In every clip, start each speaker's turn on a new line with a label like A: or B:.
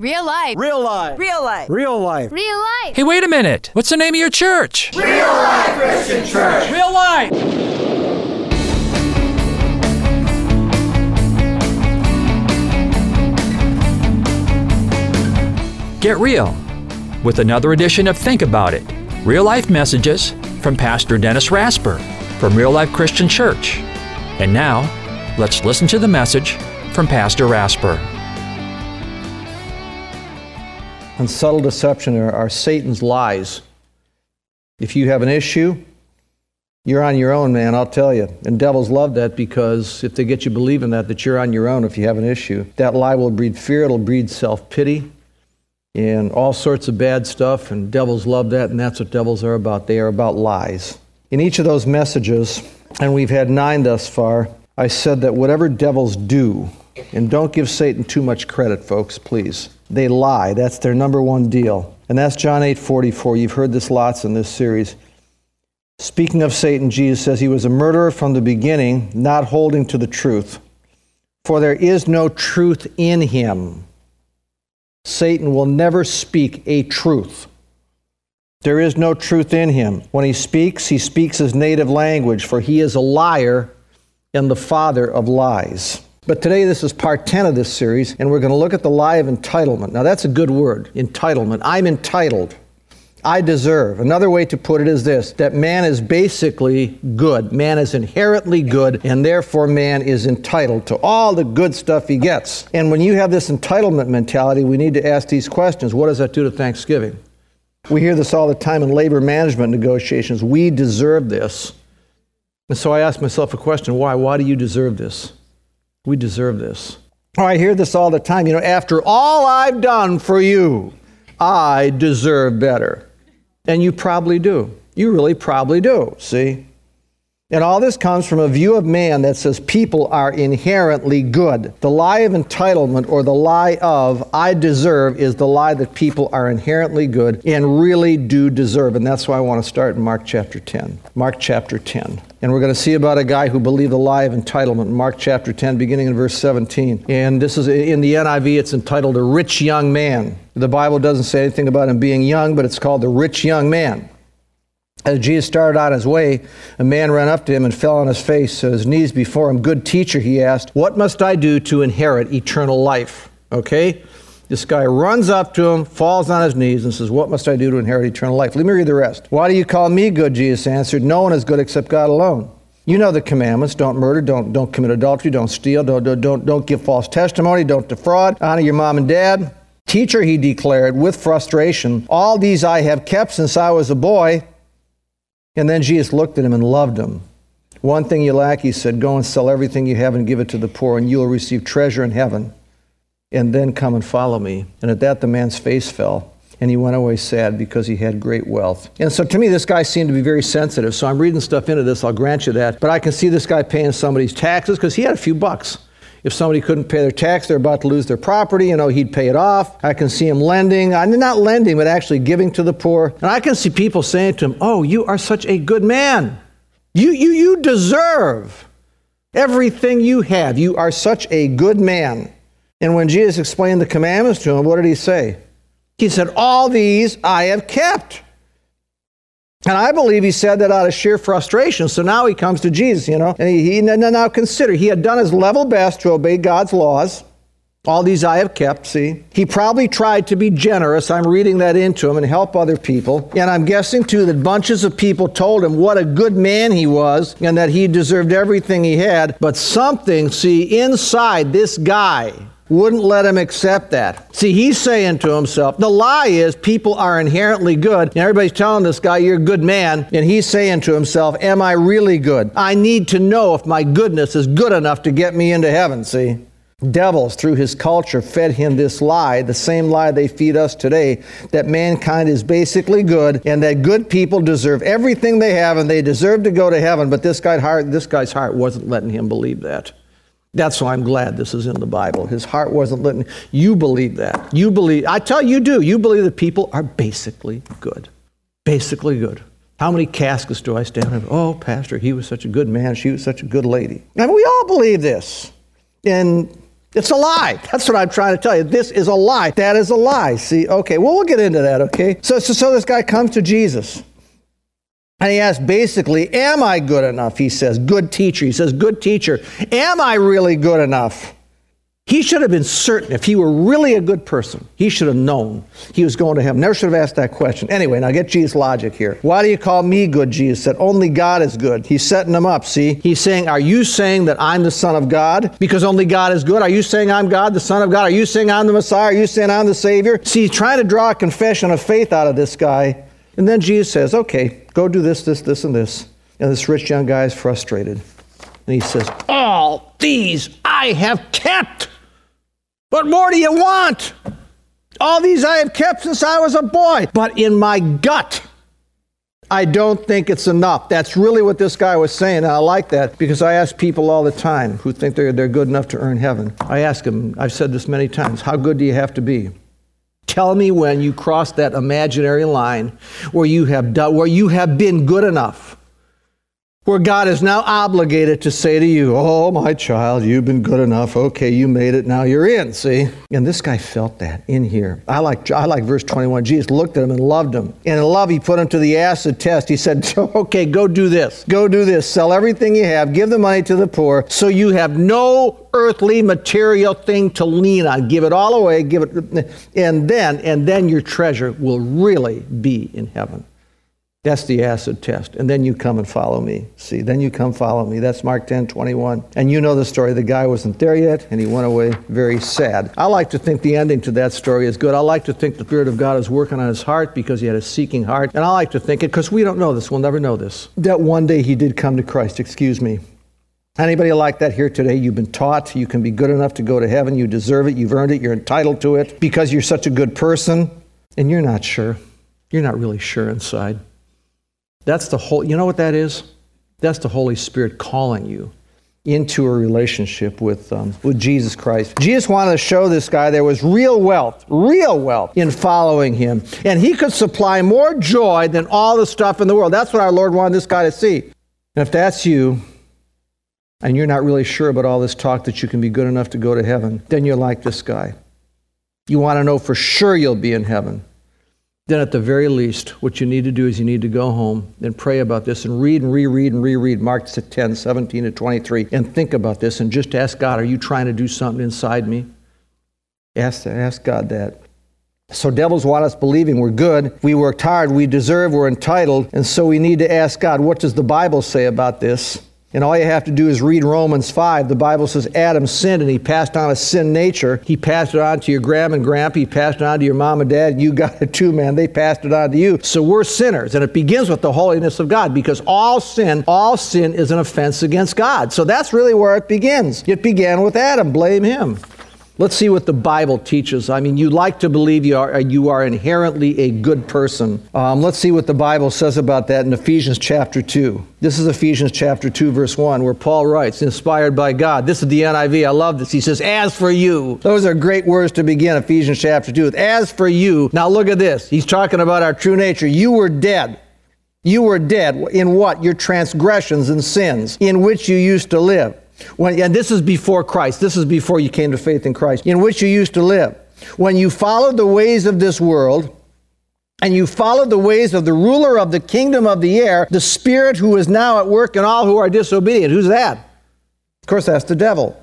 A: Real life.
B: Real life.
C: Real life.
B: Real life.
A: Real life.
D: Hey, wait a minute. What's the name of your church?
B: Real Life Christian Church.
D: Real Life. Get real with another edition of Think About It real life messages from Pastor Dennis Rasper from Real Life Christian Church. And now, let's listen to the message from Pastor Rasper.
E: And subtle deception are, are Satan's lies. If you have an issue, you're on your own, man, I'll tell you. And devils love that because if they get you believing that, that you're on your own if you have an issue, that lie will breed fear, it'll breed self pity, and all sorts of bad stuff. And devils love that, and that's what devils are about. They are about lies. In each of those messages, and we've had nine thus far, I said that whatever devils do, and don't give Satan too much credit, folks, please. They lie. That's their number one deal. And that's John 8 44. You've heard this lots in this series. Speaking of Satan, Jesus says he was a murderer from the beginning, not holding to the truth. For there is no truth in him. Satan will never speak a truth. There is no truth in him. When he speaks, he speaks his native language, for he is a liar and the father of lies. But today, this is part 10 of this series, and we're going to look at the lie of entitlement. Now, that's a good word entitlement. I'm entitled. I deserve. Another way to put it is this that man is basically good. Man is inherently good, and therefore man is entitled to all the good stuff he gets. And when you have this entitlement mentality, we need to ask these questions What does that do to Thanksgiving? We hear this all the time in labor management negotiations. We deserve this. And so I ask myself a question why? Why do you deserve this? We deserve this. Oh, I hear this all the time. You know, after all I've done for you, I deserve better. And you probably do. You really probably do, see? And all this comes from a view of man that says people are inherently good. The lie of entitlement or the lie of I deserve is the lie that people are inherently good and really do deserve. And that's why I want to start in Mark chapter 10. Mark chapter 10. And we're going to see about a guy who believed the lie of entitlement Mark chapter 10, beginning in verse 17. And this is in the NIV, it's entitled A Rich Young Man. The Bible doesn't say anything about him being young, but it's called The Rich Young Man. As Jesus started on his way, a man ran up to him and fell on his face, his knees before him. Good teacher, he asked, What must I do to inherit eternal life? Okay? This guy runs up to him, falls on his knees, and says, What must I do to inherit eternal life? Let me read the rest. Why do you call me good? Jesus answered, No one is good except God alone. You know the commandments don't murder, don't, don't commit adultery, don't steal, don't, don't, don't give false testimony, don't defraud, honor your mom and dad. Teacher, he declared with frustration, All these I have kept since I was a boy. And then Jesus looked at him and loved him. One thing you lack, he said, go and sell everything you have and give it to the poor, and you will receive treasure in heaven. And then come and follow me. And at that, the man's face fell, and he went away sad because he had great wealth. And so to me, this guy seemed to be very sensitive. So I'm reading stuff into this, I'll grant you that. But I can see this guy paying somebody's taxes because he had a few bucks. If somebody couldn't pay their tax, they're about to lose their property, you know, he'd pay it off. I can see him lending, I'm not lending, but actually giving to the poor. And I can see people saying to him, Oh, you are such a good man. You, you, you deserve everything you have. You are such a good man. And when Jesus explained the commandments to him, what did he say? He said, All these I have kept. And I believe he said that out of sheer frustration. So now he comes to Jesus, you know, and he, he now consider he had done his level best to obey God's laws. All these I have kept, see. He probably tried to be generous. I'm reading that into him and help other people. And I'm guessing, too, that bunches of people told him what a good man he was and that he deserved everything he had. But something, see, inside this guy wouldn't let him accept that. See, he's saying to himself, the lie is people are inherently good, and everybody's telling this guy, you're a good man, and he's saying to himself, am I really good? I need to know if my goodness is good enough to get me into heaven, see? Devils, through his culture, fed him this lie, the same lie they feed us today, that mankind is basically good and that good people deserve everything they have and they deserve to go to heaven. But this, heart, this guy's heart wasn't letting him believe that. That's why I'm glad this is in the Bible. His heart wasn't letting you believe that. You believe I tell you, you do. You believe that people are basically good. Basically good. How many caskets do I stand in? Oh, Pastor, he was such a good man. She was such a good lady. I mean, we all believe this. And It's a lie. That's what I'm trying to tell you. This is a lie. That is a lie. See, okay, well, we'll get into that, okay? So, so, so this guy comes to Jesus. And he asks basically, Am I good enough? He says, Good teacher. He says, Good teacher. Am I really good enough? He should have been certain if he were really a good person, he should have known he was going to heaven. Never should have asked that question. Anyway, now get Jesus' logic here. Why do you call me good? Jesus said, Only God is good. He's setting them up, see? He's saying, Are you saying that I'm the Son of God because only God is good? Are you saying I'm God, the Son of God? Are you saying I'm the Messiah? Are you saying I'm the Savior? See, he's trying to draw a confession of faith out of this guy. And then Jesus says, Okay, go do this, this, this, and this. And this rich young guy is frustrated. And he says, All these I have kept. What more do you want? All these I have kept since I was a boy. But in my gut, I don't think it's enough. That's really what this guy was saying. And I like that because I ask people all the time who think they're, they're good enough to earn heaven. I ask them, I've said this many times, how good do you have to be? Tell me when you cross that imaginary line where you have done, where you have been good enough where God is now obligated to say to you, Oh, my child, you've been good enough. Okay, you made it. Now you're in, see? And this guy felt that in here. I like, I like verse 21. Jesus looked at him and loved him. And in love, he put him to the acid test. He said, Okay, go do this. Go do this. Sell everything you have. Give the money to the poor so you have no earthly material thing to lean on. Give it all away. Give it. And then, and then your treasure will really be in heaven. That's the acid test. And then you come and follow me. See, then you come follow me. That's Mark 10 21. And you know the story. The guy wasn't there yet, and he went away very sad. I like to think the ending to that story is good. I like to think the Spirit of God is working on his heart because he had a seeking heart. And I like to think it, because we don't know this, we'll never know this, that one day he did come to Christ. Excuse me. Anybody like that here today? You've been taught you can be good enough to go to heaven. You deserve it. You've earned it. You're entitled to it because you're such a good person. And you're not sure. You're not really sure inside. That's the whole, you know what that is? That's the Holy Spirit calling you into a relationship with, um, with Jesus Christ. Jesus wanted to show this guy there was real wealth, real wealth in following him. And he could supply more joy than all the stuff in the world. That's what our Lord wanted this guy to see. And if that's you, and you're not really sure about all this talk that you can be good enough to go to heaven, then you're like this guy. You want to know for sure you'll be in heaven then at the very least, what you need to do is you need to go home and pray about this and read and reread and reread Mark 10, 17 to 23 and think about this and just ask God, are you trying to do something inside me? Ask, ask God that. So devils want us believing we're good, we worked hard, we deserve, we're entitled, and so we need to ask God, what does the Bible say about this? And all you have to do is read Romans 5. The Bible says Adam sinned and he passed on a sin nature. He passed it on to your grandma and grandpa. He passed it on to your mom and dad. You got it too, man. They passed it on to you. So we're sinners. And it begins with the holiness of God because all sin, all sin is an offense against God. So that's really where it begins. It began with Adam. Blame him. Let's see what the Bible teaches. I mean, you like to believe you are, you are inherently a good person. Um, let's see what the Bible says about that in Ephesians chapter 2. This is Ephesians chapter 2, verse 1, where Paul writes, inspired by God. This is the NIV. I love this. He says, As for you. Those are great words to begin Ephesians chapter 2 with. As for you. Now look at this. He's talking about our true nature. You were dead. You were dead in what? Your transgressions and sins, in which you used to live when, and this is before Christ. This is before you came to faith in Christ, in which you used to live. When you followed the ways of this world, and you followed the ways of the ruler of the kingdom of the air, the spirit who is now at work in all who are disobedient. Who's that? Of course, that's the devil.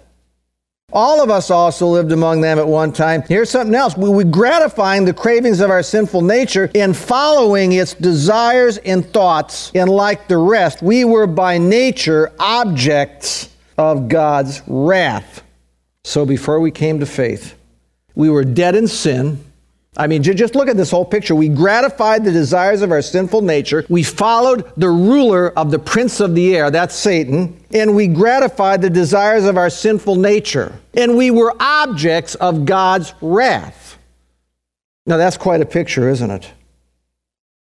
E: All of us also lived among them at one time. Here's something else. We were gratifying the cravings of our sinful nature in following its desires and thoughts. And like the rest, we were by nature objects of God's wrath. So before we came to faith, we were dead in sin. I mean, just look at this whole picture. We gratified the desires of our sinful nature. We followed the ruler of the prince of the air, that's Satan, and we gratified the desires of our sinful nature. And we were objects of God's wrath. Now, that's quite a picture, isn't it?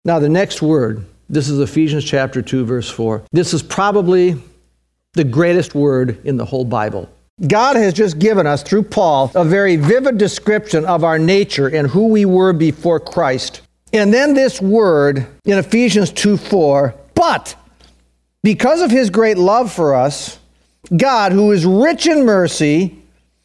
E: Now, the next word, this is Ephesians chapter 2, verse 4. This is probably the greatest word in the whole Bible. God has just given us, through Paul, a very vivid description of our nature and who we were before Christ. And then this word in Ephesians 2 4, but because of his great love for us, God, who is rich in mercy,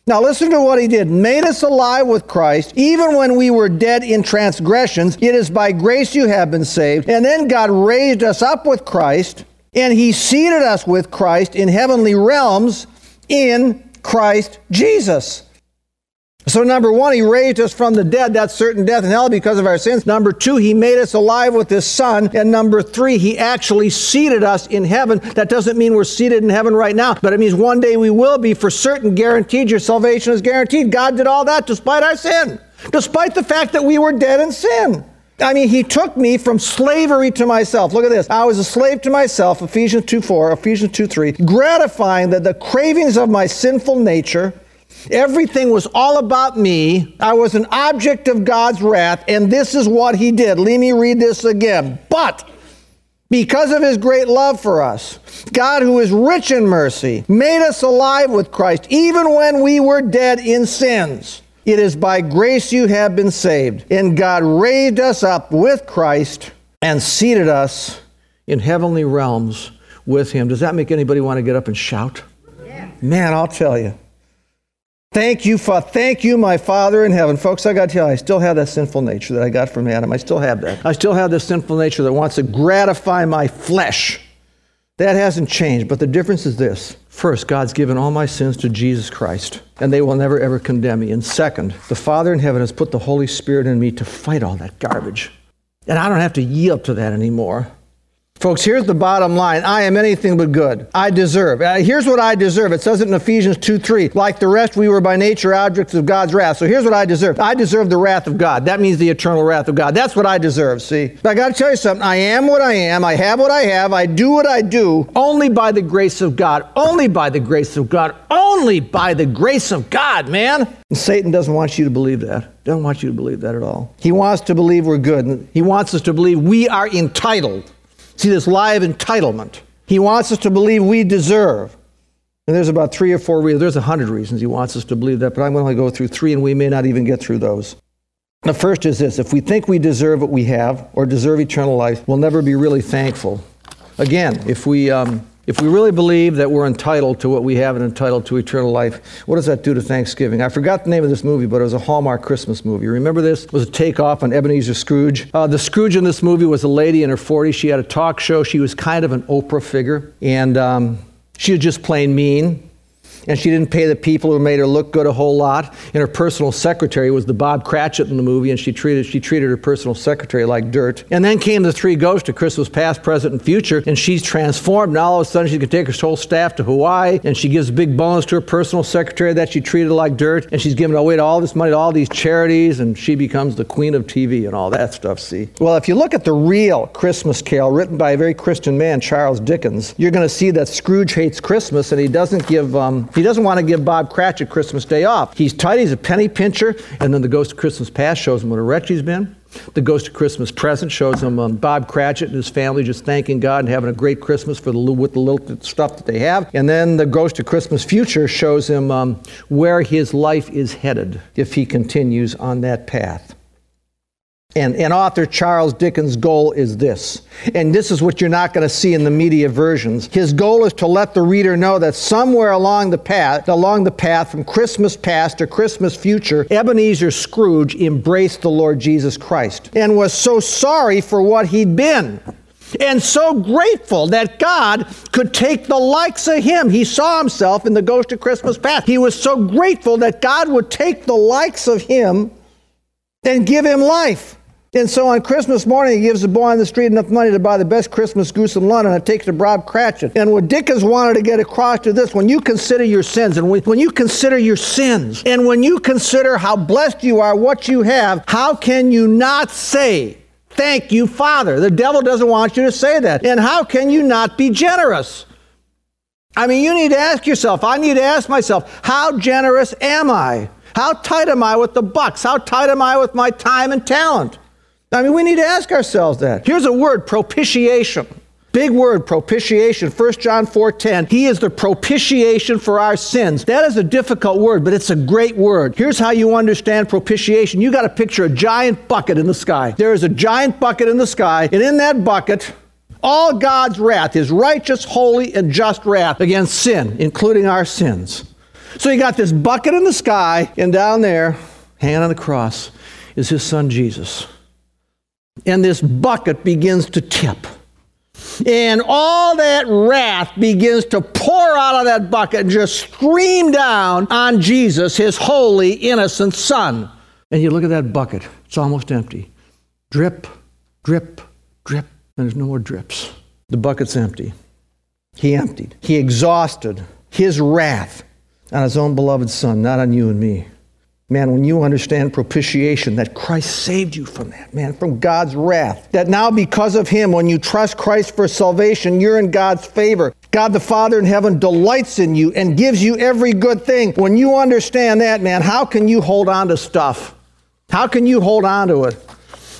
E: Now, listen to what he did. Made us alive with Christ, even when we were dead in transgressions. It is by grace you have been saved. And then God raised us up with Christ, and he seated us with Christ in heavenly realms in Christ Jesus. So, number one, he raised us from the dead, that's certain death in hell because of our sins. Number two, he made us alive with his son. And number three, he actually seated us in heaven. That doesn't mean we're seated in heaven right now, but it means one day we will be for certain, guaranteed. Your salvation is guaranteed. God did all that despite our sin, despite the fact that we were dead in sin. I mean, he took me from slavery to myself. Look at this. I was a slave to myself, Ephesians 2 4, Ephesians 2 3, gratifying that the cravings of my sinful nature Everything was all about me. I was an object of God's wrath, and this is what He did. Let me read this again. But because of His great love for us, God, who is rich in mercy, made us alive with Christ, even when we were dead in sins. It is by grace you have been saved. And God raised us up with Christ and seated us in heavenly realms with Him. Does that make anybody want to get up and shout? Yeah. Man, I'll tell you. Thank you, for, thank you, my Father in heaven. Folks, I got to tell you, I still have that sinful nature that I got from Adam. I still have that. I still have this sinful nature that wants to gratify my flesh. That hasn't changed, but the difference is this. First, God's given all my sins to Jesus Christ, and they will never ever condemn me. And second, the Father in heaven has put the Holy Spirit in me to fight all that garbage. And I don't have to yield to that anymore. Folks, here's the bottom line. I am anything but good. I deserve. Uh, here's what I deserve. It says it in Ephesians 2 3. Like the rest, we were by nature objects of God's wrath. So here's what I deserve. I deserve the wrath of God. That means the eternal wrath of God. That's what I deserve, see? But I got to tell you something. I am what I am. I have what I have. I do what I do only by the grace of God. Only by the grace of God. Only by the grace of God, man. And Satan doesn't want you to believe that. Doesn't want you to believe that at all. He wants to believe we're good. He wants us to believe we are entitled. See, this lie of entitlement. He wants us to believe we deserve. And there's about three or four reasons. There's a hundred reasons he wants us to believe that, but I'm going to go through three, and we may not even get through those. The first is this if we think we deserve what we have or deserve eternal life, we'll never be really thankful. Again, if we, um, if we really believe that we're entitled to what we have and entitled to eternal life, what does that do to Thanksgiving? I forgot the name of this movie, but it was a Hallmark Christmas movie. Remember this? It was a takeoff on Ebenezer Scrooge. Uh, the Scrooge in this movie was a lady in her 40s. She had a talk show. She was kind of an Oprah figure, and um, she was just plain mean and she didn't pay the people who made her look good a whole lot. And her personal secretary was the Bob Cratchit in the movie, and she treated she treated her personal secretary like dirt. And then came the three ghosts of Christmas past, present, and future, and she's transformed. Now all of a sudden she can take her whole staff to Hawaii, and she gives a big bonus to her personal secretary that she treated like dirt, and she's giving away all this money to all these charities, and she becomes the queen of TV and all that stuff. See, well, if you look at the real Christmas Carol written by a very Christian man, Charles Dickens, you're going to see that Scrooge hates Christmas, and he doesn't give um, he doesn't want to give Bob Cratchit Christmas Day off. He's tight, he's a penny pincher, and then the Ghost of Christmas Past shows him what a wretch he's been. The Ghost of Christmas Present shows him um, Bob Cratchit and his family just thanking God and having a great Christmas for the with the little stuff that they have. And then the Ghost of Christmas Future shows him um, where his life is headed if he continues on that path. And, and author Charles Dickens' goal is this. And this is what you're not going to see in the media versions. His goal is to let the reader know that somewhere along the path, along the path from Christmas past to Christmas future, Ebenezer Scrooge embraced the Lord Jesus Christ and was so sorry for what he'd been and so grateful that God could take the likes of him. He saw himself in the Ghost of Christmas Past. He was so grateful that God would take the likes of him and give him life. And so on Christmas morning, he gives the boy on the street enough money to buy the best Christmas goose in London and takes it to Bob Cratchit. And what Dickens wanted to get across to this, when you consider your sins, and when you consider your sins, and when you consider how blessed you are, what you have, how can you not say, Thank you, Father? The devil doesn't want you to say that. And how can you not be generous? I mean, you need to ask yourself, I need to ask myself, how generous am I? How tight am I with the bucks? How tight am I with my time and talent? I mean, we need to ask ourselves that. Here's a word propitiation. Big word, propitiation. 1 John 4:10. He is the propitiation for our sins. That is a difficult word, but it's a great word. Here's how you understand propitiation. You got to picture a giant bucket in the sky. There is a giant bucket in the sky, and in that bucket, all God's wrath, his righteous, holy, and just wrath against sin, including our sins. So you got this bucket in the sky, and down there, hanging on the cross, is his son Jesus. And this bucket begins to tip. And all that wrath begins to pour out of that bucket and just stream down on Jesus, his holy, innocent son. And you look at that bucket, it's almost empty. Drip, drip, drip, and there's no more drips. The bucket's empty. He emptied, he exhausted his wrath on his own beloved son, not on you and me. Man, when you understand propitiation, that Christ saved you from that, man, from God's wrath, that now because of Him, when you trust Christ for salvation, you're in God's favor. God the Father in heaven delights in you and gives you every good thing. When you understand that, man, how can you hold on to stuff? How can you hold on to it?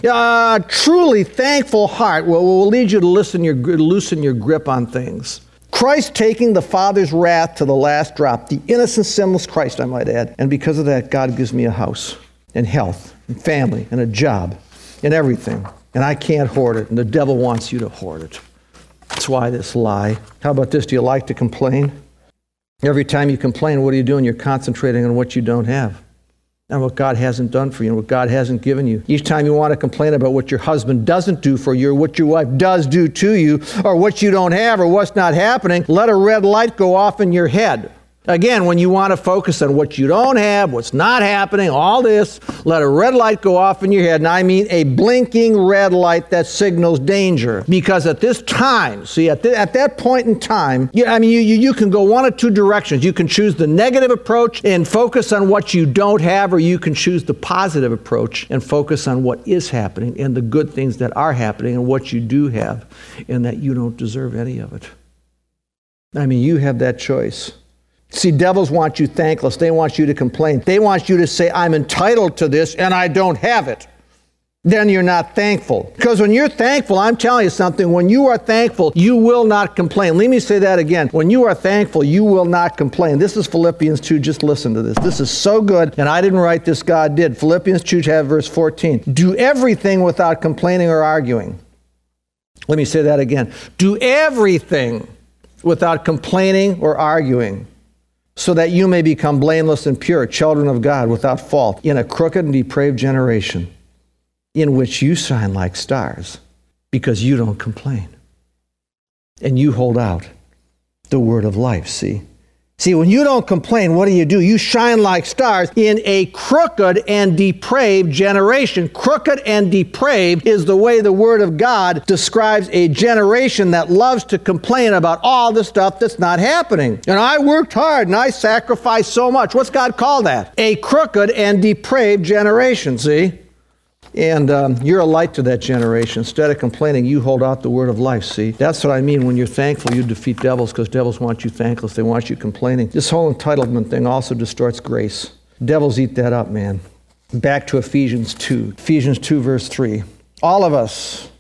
E: A truly thankful heart will, will lead you to listen your, loosen your grip on things. Christ taking the Father's wrath to the last drop, the innocent, sinless Christ, I might add. And because of that, God gives me a house and health and family and a job and everything. And I can't hoard it, and the devil wants you to hoard it. That's why this lie. How about this? Do you like to complain? Every time you complain, what are you doing? You're concentrating on what you don't have and what God hasn't done for you and what God hasn't given you. Each time you want to complain about what your husband doesn't do for you or what your wife does do to you or what you don't have or what's not happening, let a red light go off in your head. Again, when you want to focus on what you don't have, what's not happening, all this, let a red light go off in your head. And I mean a blinking red light that signals danger. Because at this time, see, at, the, at that point in time, you, I mean, you, you, you can go one of two directions. You can choose the negative approach and focus on what you don't have, or you can choose the positive approach and focus on what is happening and the good things that are happening and what you do have, and that you don't deserve any of it. I mean, you have that choice. See, devils want you thankless. They want you to complain. They want you to say, I'm entitled to this and I don't have it. Then you're not thankful. Because when you're thankful, I'm telling you something, when you are thankful, you will not complain. Let me say that again. When you are thankful, you will not complain. This is Philippians 2. Just listen to this. This is so good, and I didn't write this, God did. Philippians 2, verse 14. Do everything without complaining or arguing. Let me say that again. Do everything without complaining or arguing so that you may become blameless and pure, children of God without fault, in a crooked and depraved generation, in which you shine like stars, because you don't complain. And you hold out the word of life, see? See, when you don't complain, what do you do? You shine like stars in a crooked and depraved generation. Crooked and depraved is the way the Word of God describes a generation that loves to complain about all the stuff that's not happening. And I worked hard and I sacrificed so much. What's God call that? A crooked and depraved generation, see? And um, you're a light to that generation. Instead of complaining, you hold out the word of life. See, that's what I mean when you're thankful, you defeat devils because devils want you thankless. They want you complaining. This whole entitlement thing also distorts grace. Devils eat that up, man. Back to Ephesians 2. Ephesians 2, verse 3. All of us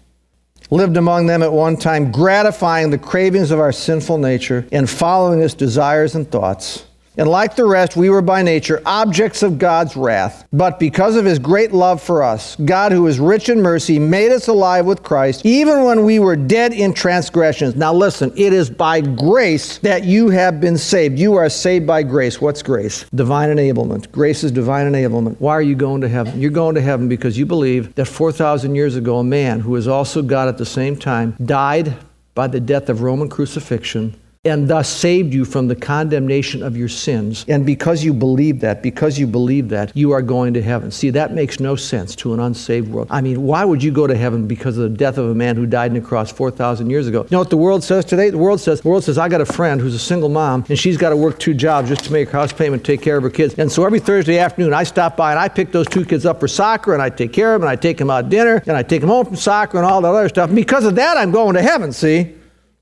E: lived among them at one time, gratifying the cravings of our sinful nature and following its desires and thoughts. And like the rest, we were by nature objects of God's wrath. But because of his great love for us, God, who is rich in mercy, made us alive with Christ, even when we were dead in transgressions. Now listen, it is by grace that you have been saved. You are saved by grace. What's grace? Divine enablement. Grace is divine enablement. Why are you going to heaven? You're going to heaven because you believe that 4,000 years ago, a man who is also God at the same time died by the death of Roman crucifixion and thus saved you from the condemnation of your sins. And because you believe that, because you believe that, you are going to heaven. See, that makes no sense to an unsaved world. I mean, why would you go to heaven because of the death of a man who died on a cross 4,000 years ago? You know what the world says today? The world says, the world says, I got a friend who's a single mom, and she's got to work two jobs just to make her house payment, take care of her kids. And so every Thursday afternoon, I stop by and I pick those two kids up for soccer, and I take care of them, and I take them out to dinner, and I take them home from soccer and all that other stuff. And because of that, I'm going to heaven, see?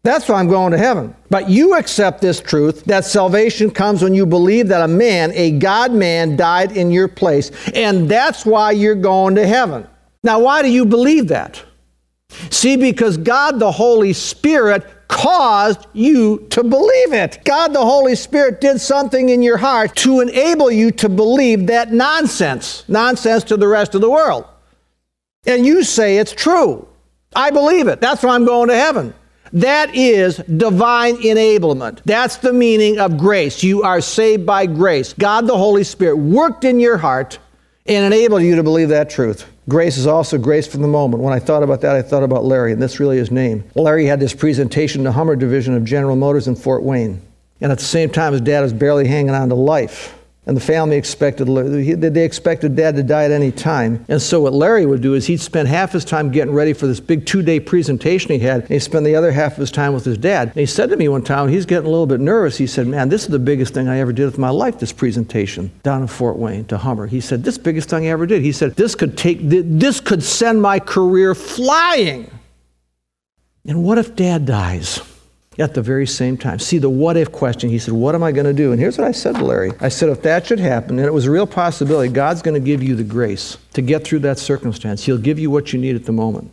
E: That's why I'm going to heaven. But you accept this truth that salvation comes when you believe that a man, a God man, died in your place. And that's why you're going to heaven. Now, why do you believe that? See, because God the Holy Spirit caused you to believe it. God the Holy Spirit did something in your heart to enable you to believe that nonsense, nonsense to the rest of the world. And you say it's true. I believe it. That's why I'm going to heaven. That is divine enablement. That's the meaning of grace. You are saved by grace. God the Holy Spirit worked in your heart and enabled you to believe that truth. Grace is also grace for the moment. When I thought about that, I thought about Larry, and this really his name. Larry had this presentation to Hummer Division of General Motors in Fort Wayne. And at the same time, his dad was barely hanging on to life. And the family expected, they expected dad to die at any time. And so what Larry would do is he'd spend half his time getting ready for this big two-day presentation he had, and he'd spend the other half of his time with his dad. And he said to me one time, he's getting a little bit nervous, he said, man, this is the biggest thing I ever did with my life, this presentation down in Fort Wayne to Hummer. He said, this biggest thing I ever did. He said, this could take, this could send my career flying. And what if dad dies? At the very same time. See, the what if question, he said, What am I going to do? And here's what I said to Larry I said, If that should happen, and it was a real possibility, God's going to give you the grace to get through that circumstance. He'll give you what you need at the moment.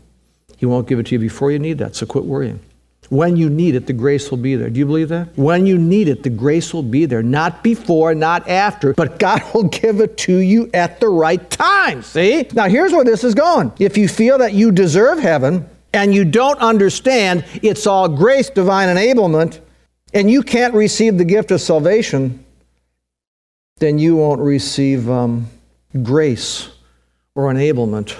E: He won't give it to you before you need that, so quit worrying. When you need it, the grace will be there. Do you believe that? When you need it, the grace will be there. Not before, not after, but God will give it to you at the right time. See? Now, here's where this is going. If you feel that you deserve heaven, and you don't understand it's all grace, divine enablement, and you can't receive the gift of salvation, then you won't receive um, grace or enablement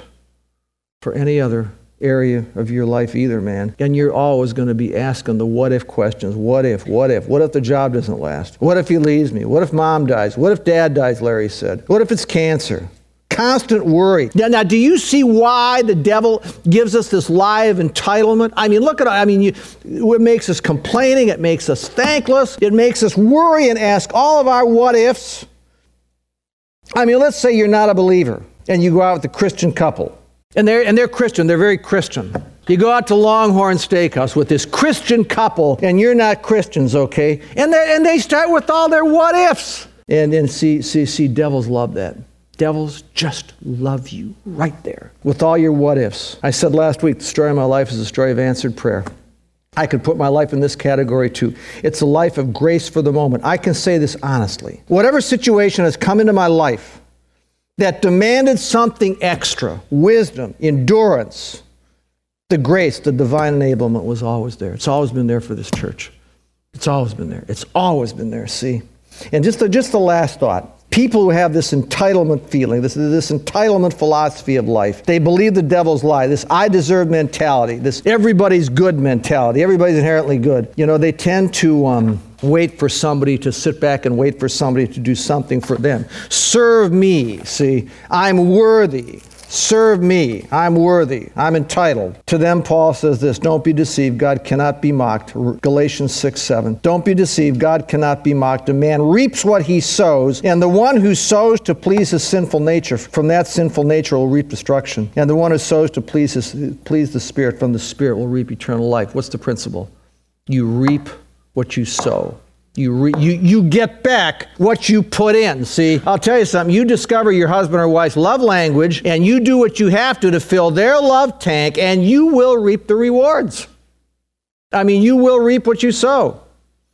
E: for any other area of your life either, man. And you're always going to be asking the what if questions. What if? What if? What if the job doesn't last? What if he leaves me? What if mom dies? What if dad dies, Larry said? What if it's cancer? Constant worry. Now, now, do you see why the devil gives us this lie of entitlement? I mean, look at I mean, you, it makes us complaining, it makes us thankless, it makes us worry and ask all of our what ifs. I mean, let's say you're not a believer and you go out with a Christian couple. And they're, and they're Christian, they're very Christian. You go out to Longhorn Steakhouse with this Christian couple, and you're not Christians, okay? And they, and they start with all their what ifs. And, and see, see, see, devils love that devils just love you right there with all your what ifs. I said last week the story of my life is a story of answered prayer. I could put my life in this category too. It's a life of grace for the moment. I can say this honestly. Whatever situation has come into my life that demanded something extra wisdom, endurance, the grace, the divine enablement was always there. It's always been there for this church. It's always been there. It's always been there, see? And just the, just the last thought people who have this entitlement feeling, this, this entitlement philosophy of life, they believe the devil's lie, this I deserve mentality, this everybody's good mentality, everybody's inherently good. You know, they tend to um, wait for somebody to sit back and wait for somebody to do something for them. Serve me, see, I'm worthy. Serve me. I'm worthy. I'm entitled. To them, Paul says this Don't be deceived. God cannot be mocked. Galatians 6 7. Don't be deceived. God cannot be mocked. A man reaps what he sows, and the one who sows to please his sinful nature, from that sinful nature will reap destruction. And the one who sows to please, his, please the Spirit, from the Spirit will reap eternal life. What's the principle? You reap what you sow. You, re, you, you get back what you put in. See, I'll tell you something. You discover your husband or wife's love language, and you do what you have to to fill their love tank, and you will reap the rewards. I mean, you will reap what you sow.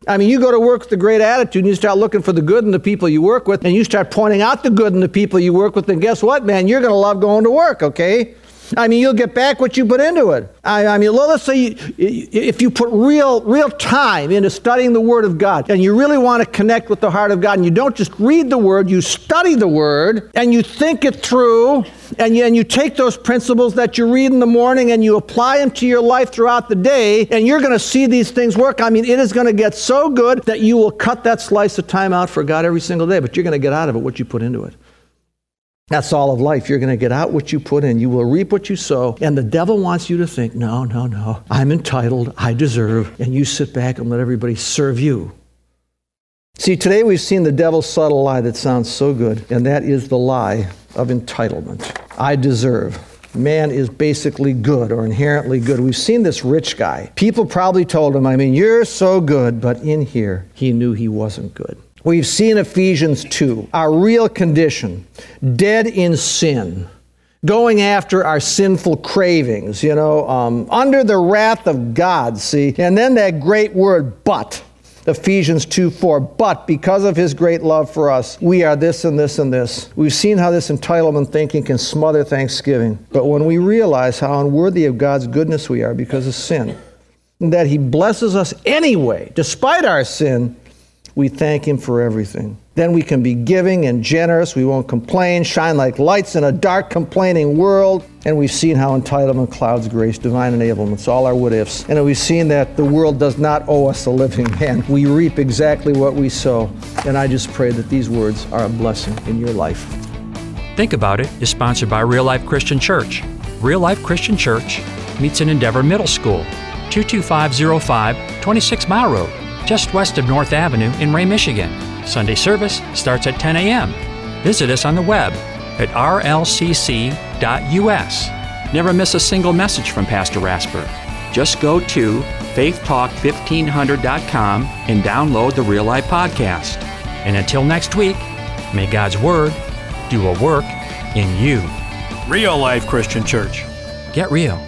E: I mean, you go to work with a great attitude and you start looking for the good in the people you work with, and you start pointing out the good in the people you work with, and guess what, man? You're going to love going to work, okay? I mean, you'll get back what you put into it. I, I mean, let's say you, if you put real, real time into studying the Word of God and you really want to connect with the heart of God and you don't just read the Word, you study the Word and you think it through and you, and you take those principles that you read in the morning and you apply them to your life throughout the day and you're going to see these things work. I mean, it is going to get so good that you will cut that slice of time out for God every single day, but you're going to get out of it what you put into it. That's all of life. You're going to get out what you put in. You will reap what you sow. And the devil wants you to think, no, no, no. I'm entitled. I deserve. And you sit back and let everybody serve you. See, today we've seen the devil's subtle lie that sounds so good, and that is the lie of entitlement. I deserve. Man is basically good or inherently good. We've seen this rich guy. People probably told him, I mean, you're so good, but in here, he knew he wasn't good. We've seen Ephesians 2, our real condition, dead in sin, going after our sinful cravings, you know, um, under the wrath of God, see? And then that great word, but. Ephesians 2 4. But because of his great love for us, we are this and this and this. We've seen how this entitlement thinking can smother thanksgiving. But when we realize how unworthy of God's goodness we are because of sin, that He blesses us anyway, despite our sin, we thank Him for everything. Then we can be giving and generous. We won't complain, shine like lights in a dark, complaining world. And we've seen how entitlement clouds grace, divine enablements, all our what ifs. And we've seen that the world does not owe us a living hand. We reap exactly what we sow. And I just pray that these words are a blessing in your life.
D: Think About It is sponsored by Real Life Christian Church. Real Life Christian Church meets in Endeavor Middle School, 22505 26 Mile Road, just west of North Avenue in Ray, Michigan. Sunday service starts at 10 a.m. Visit us on the web at rlcc.us. Never miss a single message from Pastor Rasper. Just go to faithtalk1500.com and download the Real Life Podcast. And until next week, may God's Word do a work in you.
A: Real Life Christian Church.
D: Get real.